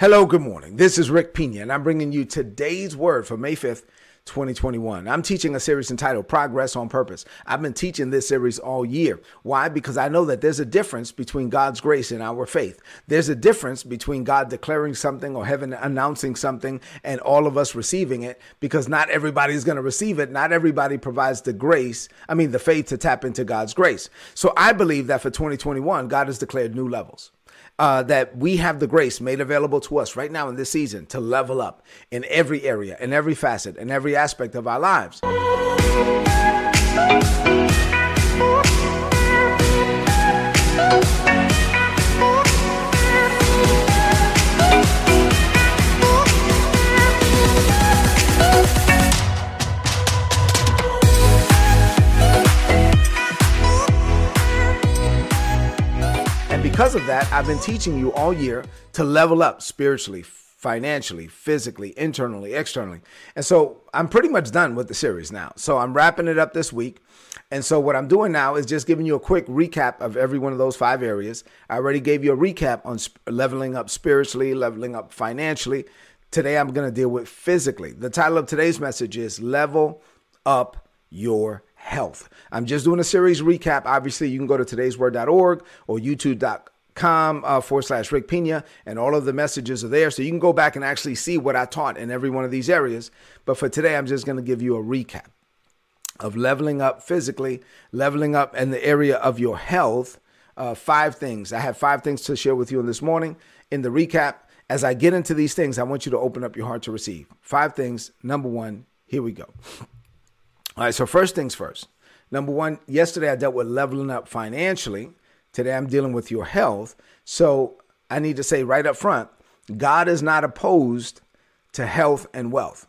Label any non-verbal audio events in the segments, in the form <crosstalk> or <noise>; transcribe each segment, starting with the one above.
Hello, good morning. This is Rick Pina, and I'm bringing you today's word for May 5th, 2021. I'm teaching a series entitled Progress on Purpose. I've been teaching this series all year. Why? Because I know that there's a difference between God's grace and our faith. There's a difference between God declaring something or heaven announcing something and all of us receiving it because not everybody's going to receive it. Not everybody provides the grace, I mean, the faith to tap into God's grace. So I believe that for 2021, God has declared new levels uh, that we have the grace made available to us right now in this season to level up in every area, in every facet, in every aspect of our lives. Because of that, I've been teaching you all year to level up spiritually, financially, physically, internally, externally. And so I'm pretty much done with the series now. So I'm wrapping it up this week. And so what I'm doing now is just giving you a quick recap of every one of those five areas. I already gave you a recap on sp- leveling up spiritually, leveling up financially. Today I'm going to deal with physically. The title of today's message is Level Up Your health. I'm just doing a series recap. Obviously, you can go to today'sword.org or youtube.com uh, forward slash Rick Pina, and all of the messages are there. So you can go back and actually see what I taught in every one of these areas. But for today, I'm just going to give you a recap of leveling up physically, leveling up in the area of your health. Uh, five things. I have five things to share with you in this morning. In the recap, as I get into these things, I want you to open up your heart to receive. Five things. Number one, here we go. All right, so first things first. Number one, yesterday I dealt with leveling up financially. Today I'm dealing with your health. So I need to say right up front God is not opposed to health and wealth.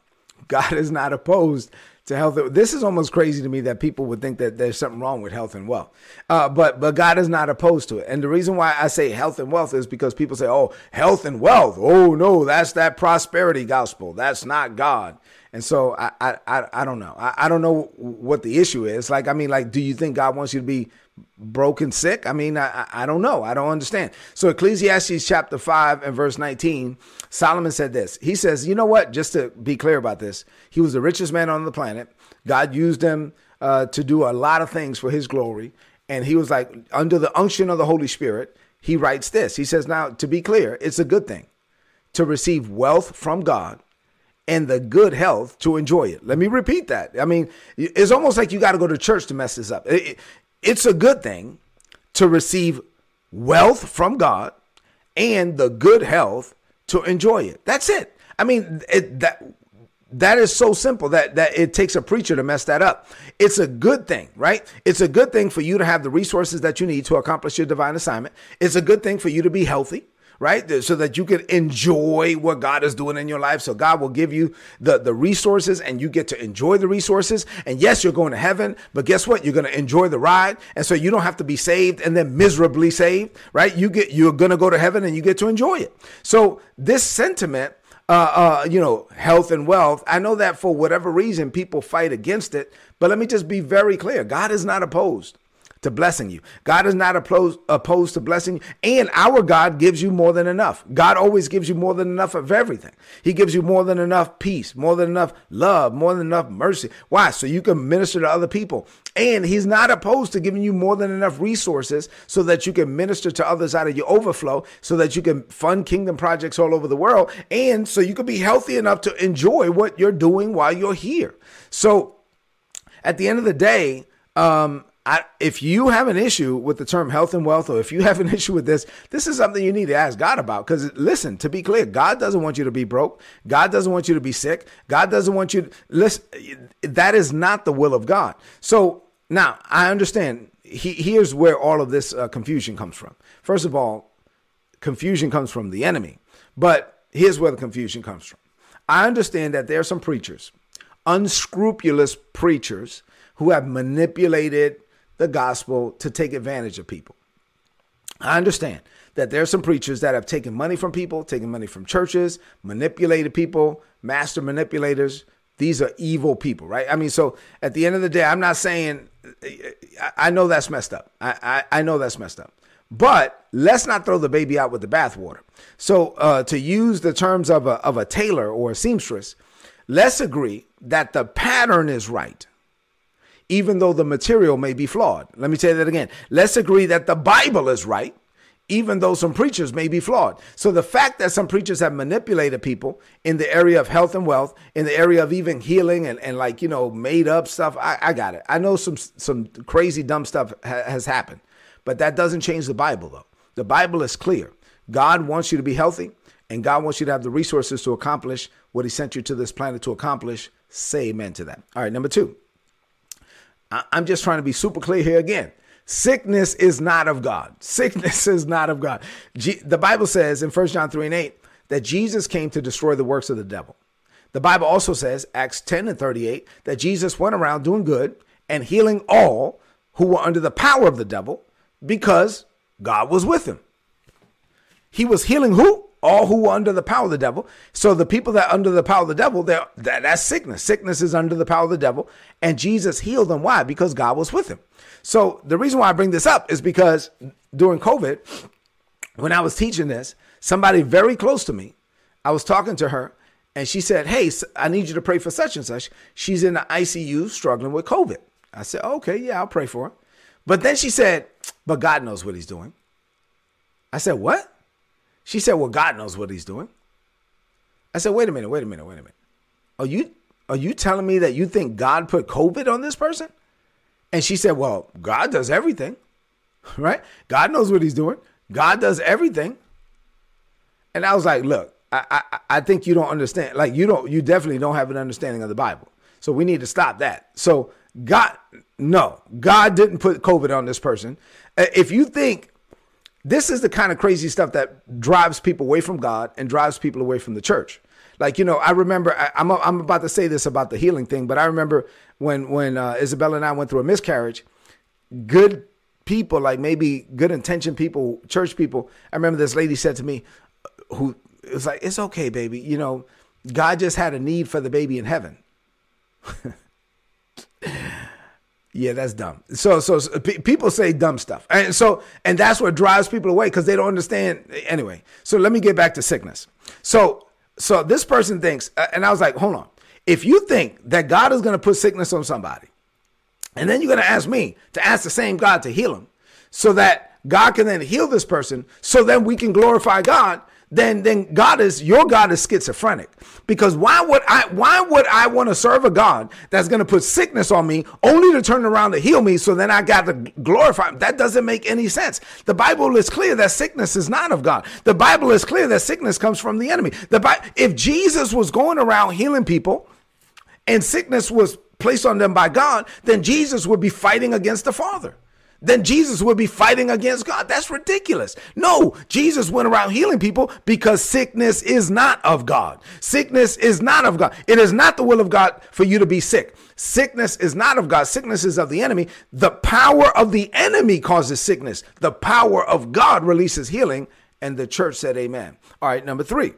God is not opposed to health. This is almost crazy to me that people would think that there's something wrong with health and wealth. Uh, but but God is not opposed to it. And the reason why I say health and wealth is because people say, "Oh, health and wealth. Oh no, that's that prosperity gospel. That's not God." And so I, I, I, don't know. I, I don't know what the issue is. Like, I mean, like, do you think God wants you to be broken sick? I mean, I, I don't know. I don't understand. So Ecclesiastes chapter 5 and verse 19, Solomon said this. He says, you know what? Just to be clear about this, he was the richest man on the planet. God used him uh, to do a lot of things for his glory. And he was like, under the unction of the Holy Spirit, he writes this. He says, now, to be clear, it's a good thing to receive wealth from God and the good health to enjoy it. Let me repeat that. I mean, it's almost like you got to go to church to mess this up. It's a good thing to receive wealth from God and the good health to enjoy it. That's it. I mean, it, that that is so simple that that it takes a preacher to mess that up. It's a good thing, right? It's a good thing for you to have the resources that you need to accomplish your divine assignment. It's a good thing for you to be healthy right? So that you can enjoy what God is doing in your life. So God will give you the, the resources and you get to enjoy the resources. And yes, you're going to heaven, but guess what? You're going to enjoy the ride. And so you don't have to be saved and then miserably saved, right? You get, you're going to go to heaven and you get to enjoy it. So this sentiment uh, uh, you know, health and wealth. I know that for whatever reason, people fight against it. But let me just be very clear God is not opposed to blessing you. God is not opposed, opposed to blessing you. And our God gives you more than enough. God always gives you more than enough of everything. He gives you more than enough peace, more than enough love, more than enough mercy. Why? So you can minister to other people. And He's not opposed to giving you more than enough resources so that you can minister to others out of your overflow, so that you can fund kingdom projects all over the world, and so you can be healthy enough to enjoy what you're doing while you're here. So at the end of the day, um, I, if you have an issue with the term health and wealth, or if you <laughs> have an issue with this, this is something you need to ask God about. Because listen, to be clear, God doesn't want you to be broke. God doesn't want you to be sick. God doesn't want you to listen. That is not the will of God. So now I understand. He, here's where all of this uh, confusion comes from. First of all, confusion comes from the enemy. But here's where the confusion comes from. I understand that there are some preachers, unscrupulous preachers, who have manipulated the gospel to take advantage of people. I understand that there are some preachers that have taken money from people, taken money from churches, manipulated people, master manipulators. These are evil people, right? I mean, so at the end of the day, I'm not saying I know that's messed up. I, I, I know that's messed up. But let's not throw the baby out with the bathwater. So, uh, to use the terms of a, of a tailor or a seamstress, let's agree that the pattern is right, even though the material may be flawed. Let me say that again. Let's agree that the Bible is right, even though some preachers may be flawed. So the fact that some preachers have manipulated people in the area of health and wealth, in the area of even healing and, and like, you know, made up stuff, I, I got it. I know some some crazy dumb stuff ha- has happened, but that doesn't change the Bible though. The Bible is clear. God wants you to be healthy and God wants you to have the resources to accomplish what he sent you to this planet to accomplish. Say amen to that. All right, number two. I'm just trying to be super clear here again. Sickness is not of God. <laughs> Sickness is not of God. G- the Bible says in 1 John 3 and 8 that Jesus came to destroy the works of the devil. The Bible also says, Acts 10 and 38, that Jesus went around doing good and healing all who were under the power of the devil because God was with him. He was healing who? All who are under the power of the devil. So the people that under the power of the devil, that, that's sickness. Sickness is under the power of the devil. And Jesus healed them. Why? Because God was with him. So the reason why I bring this up is because during COVID, when I was teaching this, somebody very close to me, I was talking to her and she said, Hey, I need you to pray for such and such. She's in the ICU struggling with COVID. I said, Okay, yeah, I'll pray for her. But then she said, But God knows what he's doing. I said, What? She said, Well, God knows what he's doing. I said, Wait a minute, wait a minute, wait a minute. Are you are you telling me that you think God put COVID on this person? And she said, Well, God does everything, <laughs> right? God knows what he's doing. God does everything. And I was like, Look, I, I, I think you don't understand. Like, you don't, you definitely don't have an understanding of the Bible. So we need to stop that. So, God, no, God didn't put COVID on this person. Uh, if you think this is the kind of crazy stuff that drives people away from God and drives people away from the church. Like, you know, I remember, I, am I'm, I'm about to say this about the healing thing, but I remember when, when uh, Isabella and I went through a miscarriage, good people, like maybe good intention people, church people, I remember this lady said to me, uh, who it was like, it's okay, baby. You know, God just had a need for the baby in heaven. <laughs> yeah, that's dumb. So, so, so p- people say dumb stuff, and so, and that's what drives people away because they don't understand. Anyway, so let me get back to sickness. So, so this person thinks, uh, and I was like, hold on. If you think that God is going to put sickness on somebody, and then you're going to ask me to ask the same God to heal him, so that God can then heal this person, so then we can glorify God then then God is your God is schizophrenic. Because why would I why would I want to serve a God that's going to put sickness on me only to turn around to heal me so then I got to glorify him? That doesn't make any sense. The Bible is clear that sickness is not of God. The Bible is clear that sickness comes from the enemy. The Bi- if Jesus was going around healing people and sickness was placed on them by God, then Jesus would be fighting against the Father then Jesus would be fighting against God. That's ridiculous. No, Jesus went around healing people because sickness is not of God. Sickness is not of God. It is not the will of God for you to be sick. Sickness is not of God. Sickness is of the enemy. The power of the enemy causes sickness. The power of God releases healing. And the church said, Amen. All right, number three.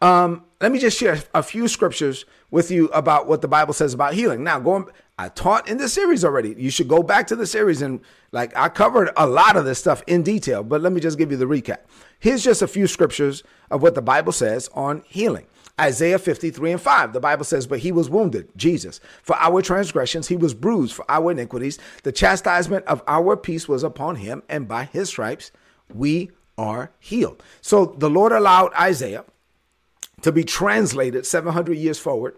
Um, let me just share a few scriptures with you about what the Bible says about healing. Now, going I taught in the series already. You should go back to the series and like I covered a lot of this stuff in detail, but let me just give you the recap. Here's just a few scriptures of what the Bible says on healing. Isaiah 53 and 5, the Bible says, But he was wounded, Jesus, for our transgressions, he was bruised for our iniquities. The chastisement of our peace was upon him, and by his stripes we are healed. So the Lord allowed Isaiah to be translated 700 years forward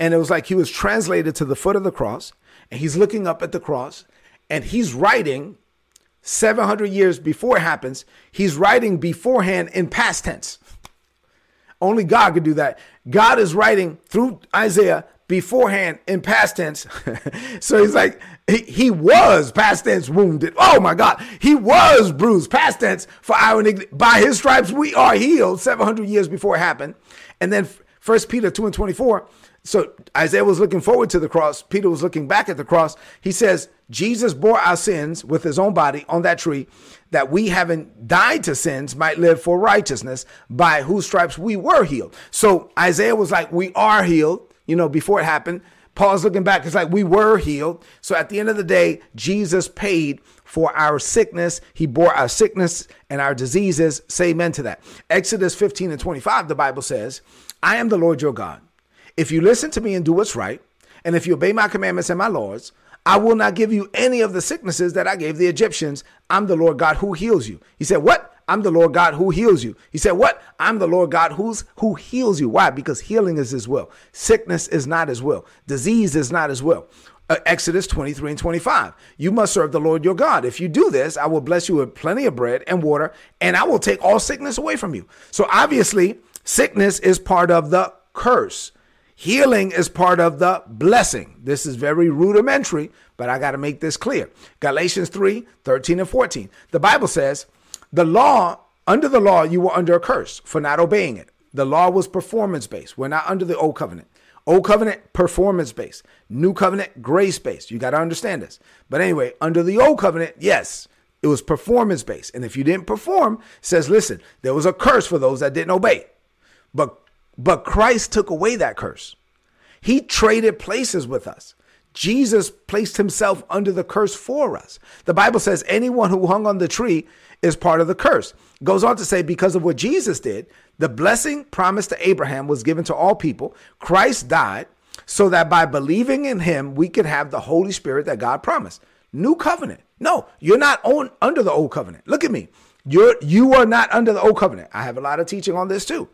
and it was like he was translated to the foot of the cross, and he's looking up at the cross, and he's writing 700 years before it happens, he's writing beforehand in past tense. Only God could do that. God is writing through Isaiah beforehand in past tense. <laughs> so he's like, he, he, was past tense wounded. Oh my God. He was bruised past tense for our By his stripes, we are healed 700 years before it happened. And then First Peter 2 and 24 so Isaiah was looking forward to the cross. Peter was looking back at the cross. He says, Jesus bore our sins with his own body on that tree, that we, having died to sins, might live for righteousness, by whose stripes we were healed. So Isaiah was like, We are healed, you know, before it happened. Paul's looking back. It's like we were healed. So at the end of the day, Jesus paid for our sickness. He bore our sickness and our diseases. Say amen to that. Exodus 15 and 25, the Bible says, I am the Lord your God. If you listen to me and do what's right, and if you obey my commandments and my laws, I will not give you any of the sicknesses that I gave the Egyptians. I'm the Lord God who heals you. He said, What? I'm the Lord God who heals you. He said, What? I'm the Lord God who's who heals you. Why? Because healing is his will. Sickness is not his will. Disease is not his will. Uh, Exodus 23 and 25. You must serve the Lord your God. If you do this, I will bless you with plenty of bread and water, and I will take all sickness away from you. So obviously, sickness is part of the curse. Healing is part of the blessing. This is very rudimentary, but I got to make this clear. Galatians 3 13 and 14. The Bible says, The law, under the law, you were under a curse for not obeying it. The law was performance based. We're not under the old covenant. Old covenant, performance based. New covenant, grace based. You got to understand this. But anyway, under the old covenant, yes, it was performance based. And if you didn't perform, says, listen, there was a curse for those that didn't obey. But but Christ took away that curse. He traded places with us. Jesus placed himself under the curse for us. The Bible says anyone who hung on the tree is part of the curse. Goes on to say, because of what Jesus did, the blessing promised to Abraham was given to all people. Christ died so that by believing in him, we could have the Holy Spirit that God promised. New covenant. No, you're not on, under the old covenant. Look at me. You're you are not under the old covenant. I have a lot of teaching on this too.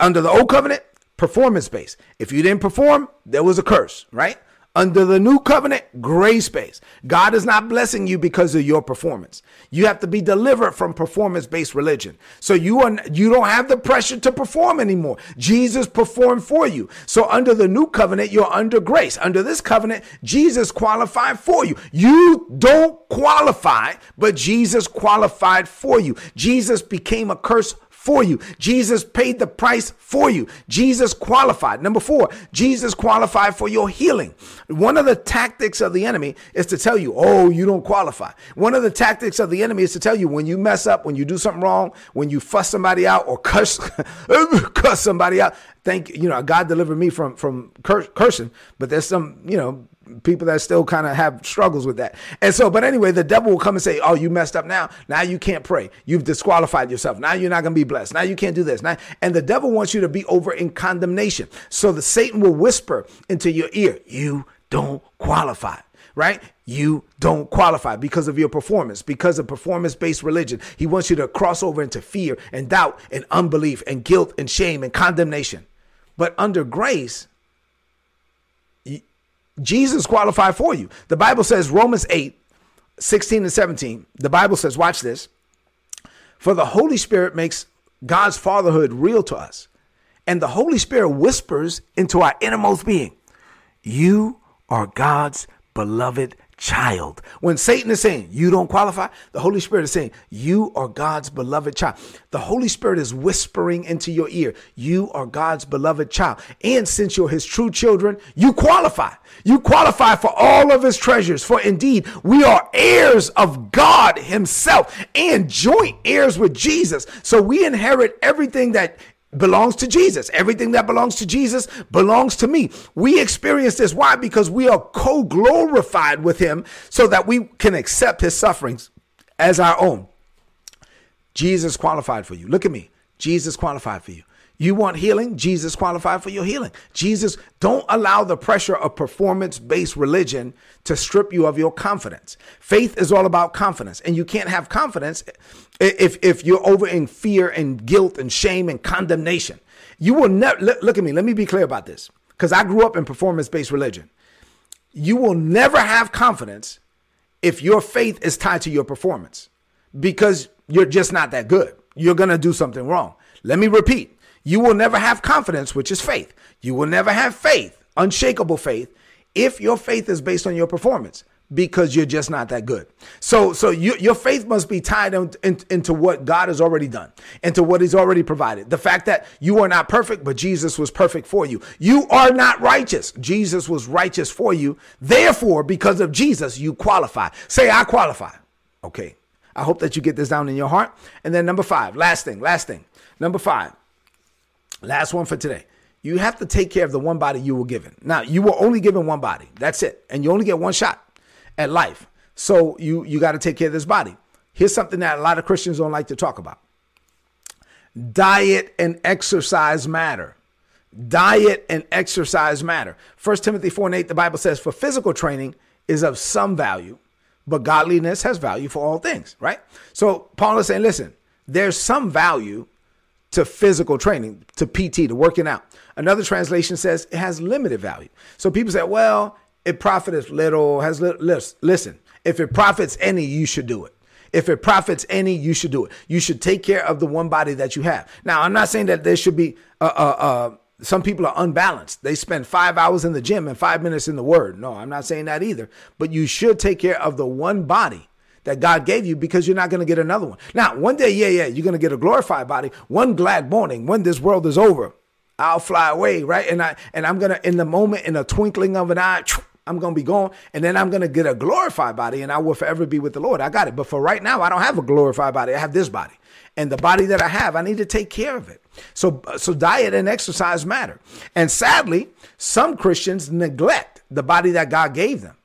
Under the old covenant, performance based. If you didn't perform, there was a curse, right? Under the new covenant, grace based. God is not blessing you because of your performance. You have to be delivered from performance based religion. So you are you don't have the pressure to perform anymore. Jesus performed for you. So under the new covenant, you're under grace. Under this covenant, Jesus qualified for you. You don't qualify, but Jesus qualified for you. Jesus became a curse for you. Jesus paid the price for you. Jesus qualified. Number four, Jesus qualified for your healing. One of the tactics of the enemy is to tell you, oh, you don't qualify. One of the tactics of the enemy is to tell you when you mess up, when you do something wrong, when you fuss somebody out or cuss, <laughs> cuss somebody out. Thank you know, God delivered me from from cursing, but there's some, you know, people that still kind of have struggles with that. And so, but anyway, the devil will come and say, Oh, you messed up now. Now you can't pray. You've disqualified yourself. Now you're not going to be blessed. Now you can't do this. Now, and the devil wants you to be over in condemnation. So the Satan will whisper into your ear, You don't qualify right? You don't qualify because of your performance, because of performance based religion. He wants you to cross over into fear and doubt and unbelief and guilt and shame and condemnation. But under grace, Jesus qualified for you. The Bible says, Romans 8, 16 and 17, the Bible says, watch this. For the Holy Spirit makes God's fatherhood real to us. And the Holy Spirit whispers into our innermost being, You are God's beloved child. When Satan is saying, You don't qualify, the Holy Spirit is saying, You are God's beloved child. The Holy Spirit is whispering into your ear, You are God's beloved child. And since you're his true children, you qualify. You qualify for all of his treasures. For indeed, we are heirs of God himself and joint heirs with Jesus. So we inherit everything that belongs to Jesus. Everything that belongs to Jesus belongs to me. We experience this. Why? Because we are co glorified with him so that we can accept his sufferings as our own. Jesus qualified for you. Look at me. Jesus qualified for you. You want healing? Jesus qualified for your healing. Jesus, don't allow the pressure of performance based religion to strip you of your confidence. Faith is all about confidence, and you can't have confidence if, if you're over in fear and guilt and shame and condemnation. You will never look, look at me. Let me be clear about this because I grew up in performance based religion. You will never have confidence if your faith is tied to your performance because you're just not that good. You're going to do something wrong. Let me repeat you will never have confidence, which is faith. You will never have faith, unshakable faith, if your faith is based on your performance because you're just not that good. So, so you, your faith must be tied in, in, into what God has already done, into what He's already provided. The fact that you are not perfect, but Jesus was perfect for you. You are not righteous. Jesus was righteous for you. Therefore, because of Jesus, you qualify. Say, I qualify. Okay. I hope that you get this down in your heart. And then number five, last thing, last thing. Number five, Last one for today. You have to take care of the one body you were given. Now, you were only given one body. That's it. And you only get one shot at life. So you you got to take care of this body. Here's something that a lot of Christians don't like to talk about. Diet and exercise matter. Diet and exercise matter. 1 Timothy 4 and 8, the Bible says, For physical training is of some value, but godliness has value for all things, right? So Paul is saying, listen, there's some value to physical training, to PT, to working out. Another translation says it has limited value. So people say, well, it profits little, has little. Listen, if it profits any, you should do it. If it profits any, you should do it. You should take care of the one body that you have. Now, I'm not saying that there should be uh, uh, uh, some people are unbalanced. They spend five hours in the gym and five minutes in the word. No, I'm not saying that either. But you should take care of the one body that God gave you because you're not going to get another one. Now, one day, yeah, yeah, you're going to get a glorified body. One glad morning when this world is over, I'll fly away, right? And I and I'm gonna in the moment, in a twinkling of an eye, I'm gonna be gone, and then I'm gonna get a glorified body, and I will forever be with the Lord. I got it. But for right now, I don't have a glorified body. I have this body, and the body that I have, I need to take care of it. So, so diet and exercise matter. And sadly, some Christians neglect the body that God gave them.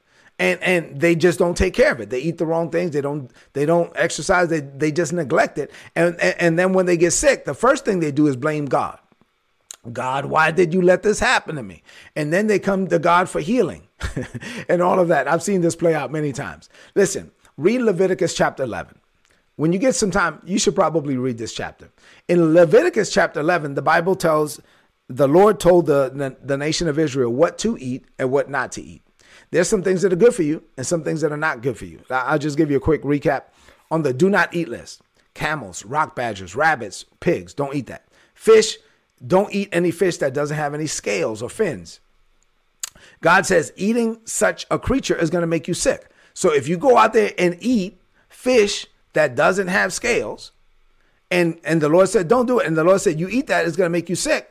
And, and they just don't take care of it. They eat the wrong things. They don't they don't exercise. They they just neglect it. And, and and then when they get sick, the first thing they do is blame God. God, why did you let this happen to me? And then they come to God for healing <laughs> and all of that. I've seen this play out many times. Listen, read Leviticus chapter 11. When you get some time, you should probably read this chapter. In Leviticus chapter 11, the Bible tells the Lord told the, the, the, nation of Israel what to eat and what not to eat. There's some things that are good for you and some things that are not good for you. I'll just give you a quick recap on the do not eat list camels, rock badgers, rabbits, pigs, don't eat that. Fish, don't eat any fish that doesn't have any scales or fins. God says eating such a creature is going to make you sick. So if you go out there and eat fish that doesn't have scales, and and the Lord said, "Don't do it," and the Lord said, "You eat that, it's going to make you sick."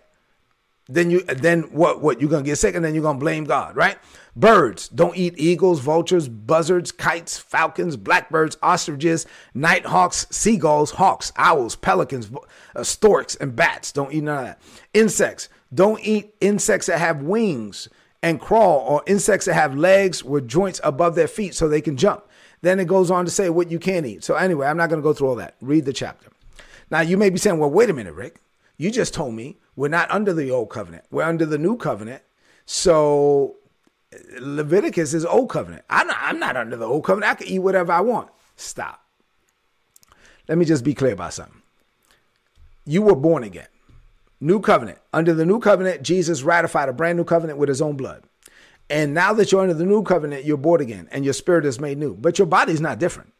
Then you then what? What you're to get sick, and then you're to blame God, right? Birds don't eat eagles, vultures, buzzards, kites, falcons, blackbirds, ostriches, nighthawks, seagulls, hawks, owls, pelicans, uh, storks, and bats. Don't eat none of that. Insects don't eat insects that have wings and crawl, or insects that have legs with joints above their feet so they can jump. Then it goes on to say what you can eat. So, anyway, I'm not to go through all that. Read the chapter. Now, you may be saying, well, wait a minute, Rick. You just told me we're not under the old covenant, we're under the new covenant. So, Leviticus is old covenant. I'm not, I'm not under the old covenant. I can eat whatever I want. Stop. Let me just be clear about something. You were born again. New covenant. Under the new covenant, Jesus ratified a brand new covenant with his own blood. And now that you're under the new covenant, you're born again and your spirit is made new. But your body is not different.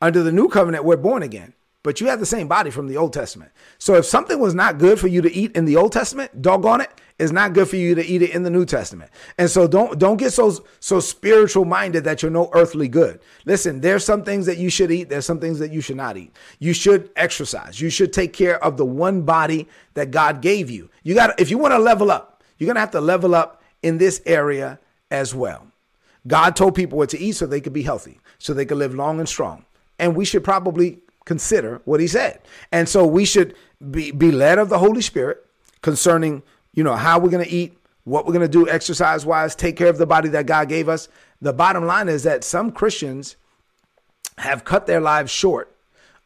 Under the new covenant, we're born again, but you have the same body from the Old Testament. So if something was not good for you to eat in the Old Testament, doggone it, it's not good for you to eat it in the New Testament. And so don't don't get so so spiritual minded that you're no earthly good. Listen, there's some things that you should eat, there's some things that you should not eat. You should exercise. You should take care of the one body that God gave you. You got if you want to level up, you're going to have to level up in this area as well. God told people what to eat so they could be healthy, so they could live long and strong. And we should probably consider what he said. And so we should be, be led of the Holy Spirit concerning, you know, how we're going to eat, what we're going to do exercise wise, take care of the body that God gave us. The bottom line is that some Christians have cut their lives short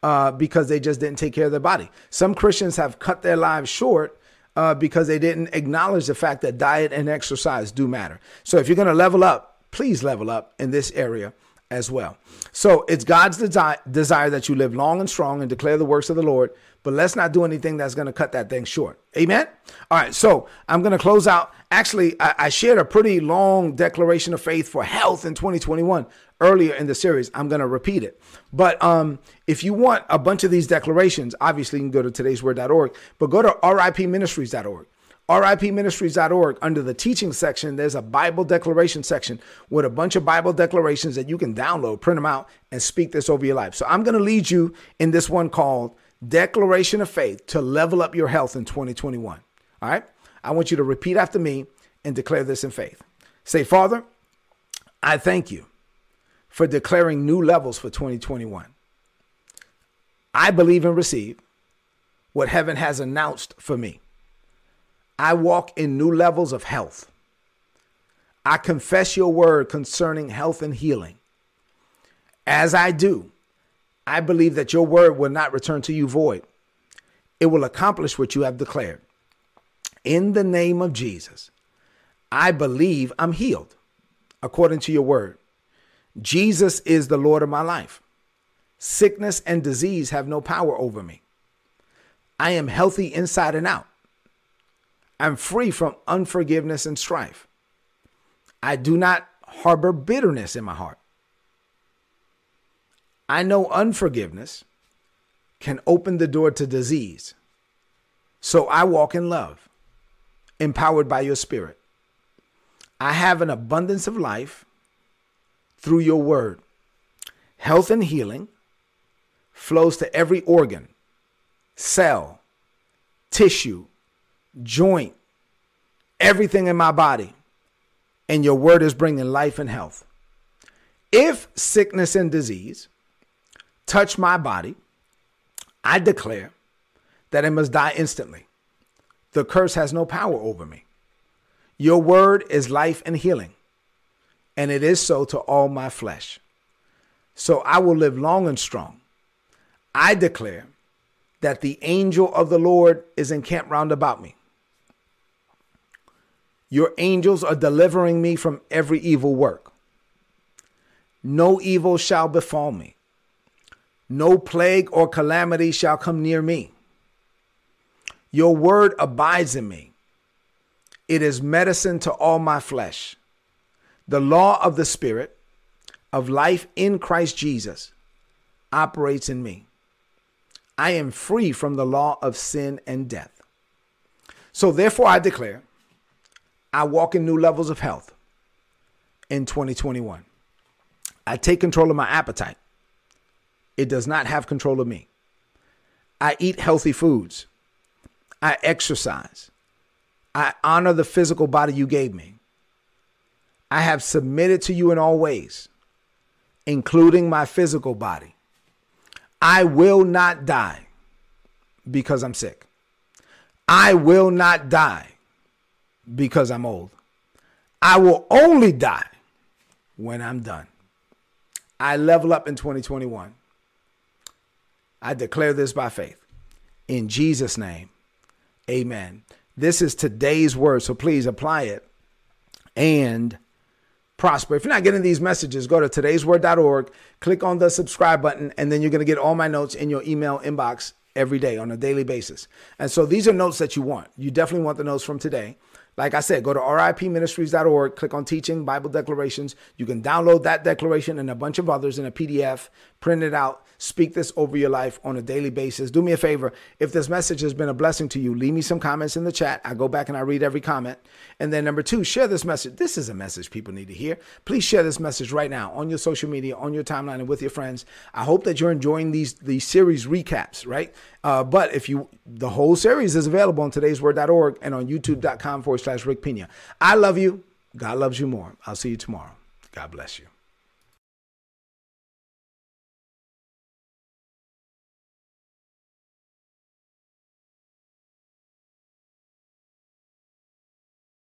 uh, because they just didn't take care of their body. Some Christians have cut their lives short uh, because they didn't acknowledge the fact that diet and exercise do matter. So if you're going to level up, please level up in this area as well. So it's God's desi- desire that you live long and strong and declare the works of the Lord, but let's not do anything that's going to cut that thing short. Amen. All right. So I'm going to close out. Actually, I, I shared a pretty long declaration of faith for health in 2021 earlier in the series. I'm going to repeat it. But um, if you want a bunch of these declarations, obviously you can go to today'sword.org, but go to ripministries.org. RIPministries.org, under the teaching section, there's a Bible declaration section with a bunch of Bible declarations that you can download, print them out, and speak this over your life. So I'm going to lead you in this one called Declaration of Faith to level up your health in 2021. All right? I want you to repeat after me and declare this in faith. Say, Father, I thank you for declaring new levels for 2021. I believe and receive what heaven has announced for me. I walk in new levels of health. I confess your word concerning health and healing. As I do, I believe that your word will not return to you void. It will accomplish what you have declared. In the name of Jesus, I believe I'm healed according to your word. Jesus is the Lord of my life. Sickness and disease have no power over me. I am healthy inside and out. I'm free from unforgiveness and strife. I do not harbor bitterness in my heart. I know unforgiveness can open the door to disease. So I walk in love, empowered by your spirit. I have an abundance of life through your word. Health and healing flows to every organ, cell, tissue, joint, everything in my body. And your word is bringing life and health. If sickness and disease touch my body, I declare that it must die instantly. The curse has no power over me. Your word is life and healing, and it is so to all my flesh. So I will live long and strong. I declare that the angel of the Lord is encamped round about me. Your angels are delivering me from every evil work. No evil shall befall me. No plague or calamity shall come near me. Your word abides in me. It is medicine to all my flesh. The law of the Spirit of life in Christ Jesus operates in me. I am free from the law of sin and death. So, therefore, I declare I walk in new levels of health in 2021. I take control of my appetite, it does not have control of me. I eat healthy foods. I exercise. I honor the physical body you gave me. I have submitted to you in all ways, including my physical body. I will not die because I'm sick. I will not die because I'm old. I will only die when I'm done. I level up in 2021. I declare this by faith. In Jesus' name, amen. This is today's word, so please apply it and prosper. If you're not getting these messages, go to today'sword.org, click on the subscribe button, and then you're going to get all my notes in your email inbox every day on a daily basis. And so these are notes that you want. You definitely want the notes from today. Like I said, go to ripministries.org, click on teaching Bible declarations. You can download that declaration and a bunch of others in a PDF, print it out, speak this over your life on a daily basis. Do me a favor. If this message has been a blessing to you, leave me some comments in the chat. I go back and I read every comment. And then number two, share this message. This is a message people need to hear. Please share this message right now on your social media, on your timeline, and with your friends. I hope that you're enjoying these these series recaps, right? Uh, but if you, the whole series is available on today'sword.org and on youtube.com forward slash Rick Pina. I love you. God loves you more. I'll see you tomorrow. God bless you.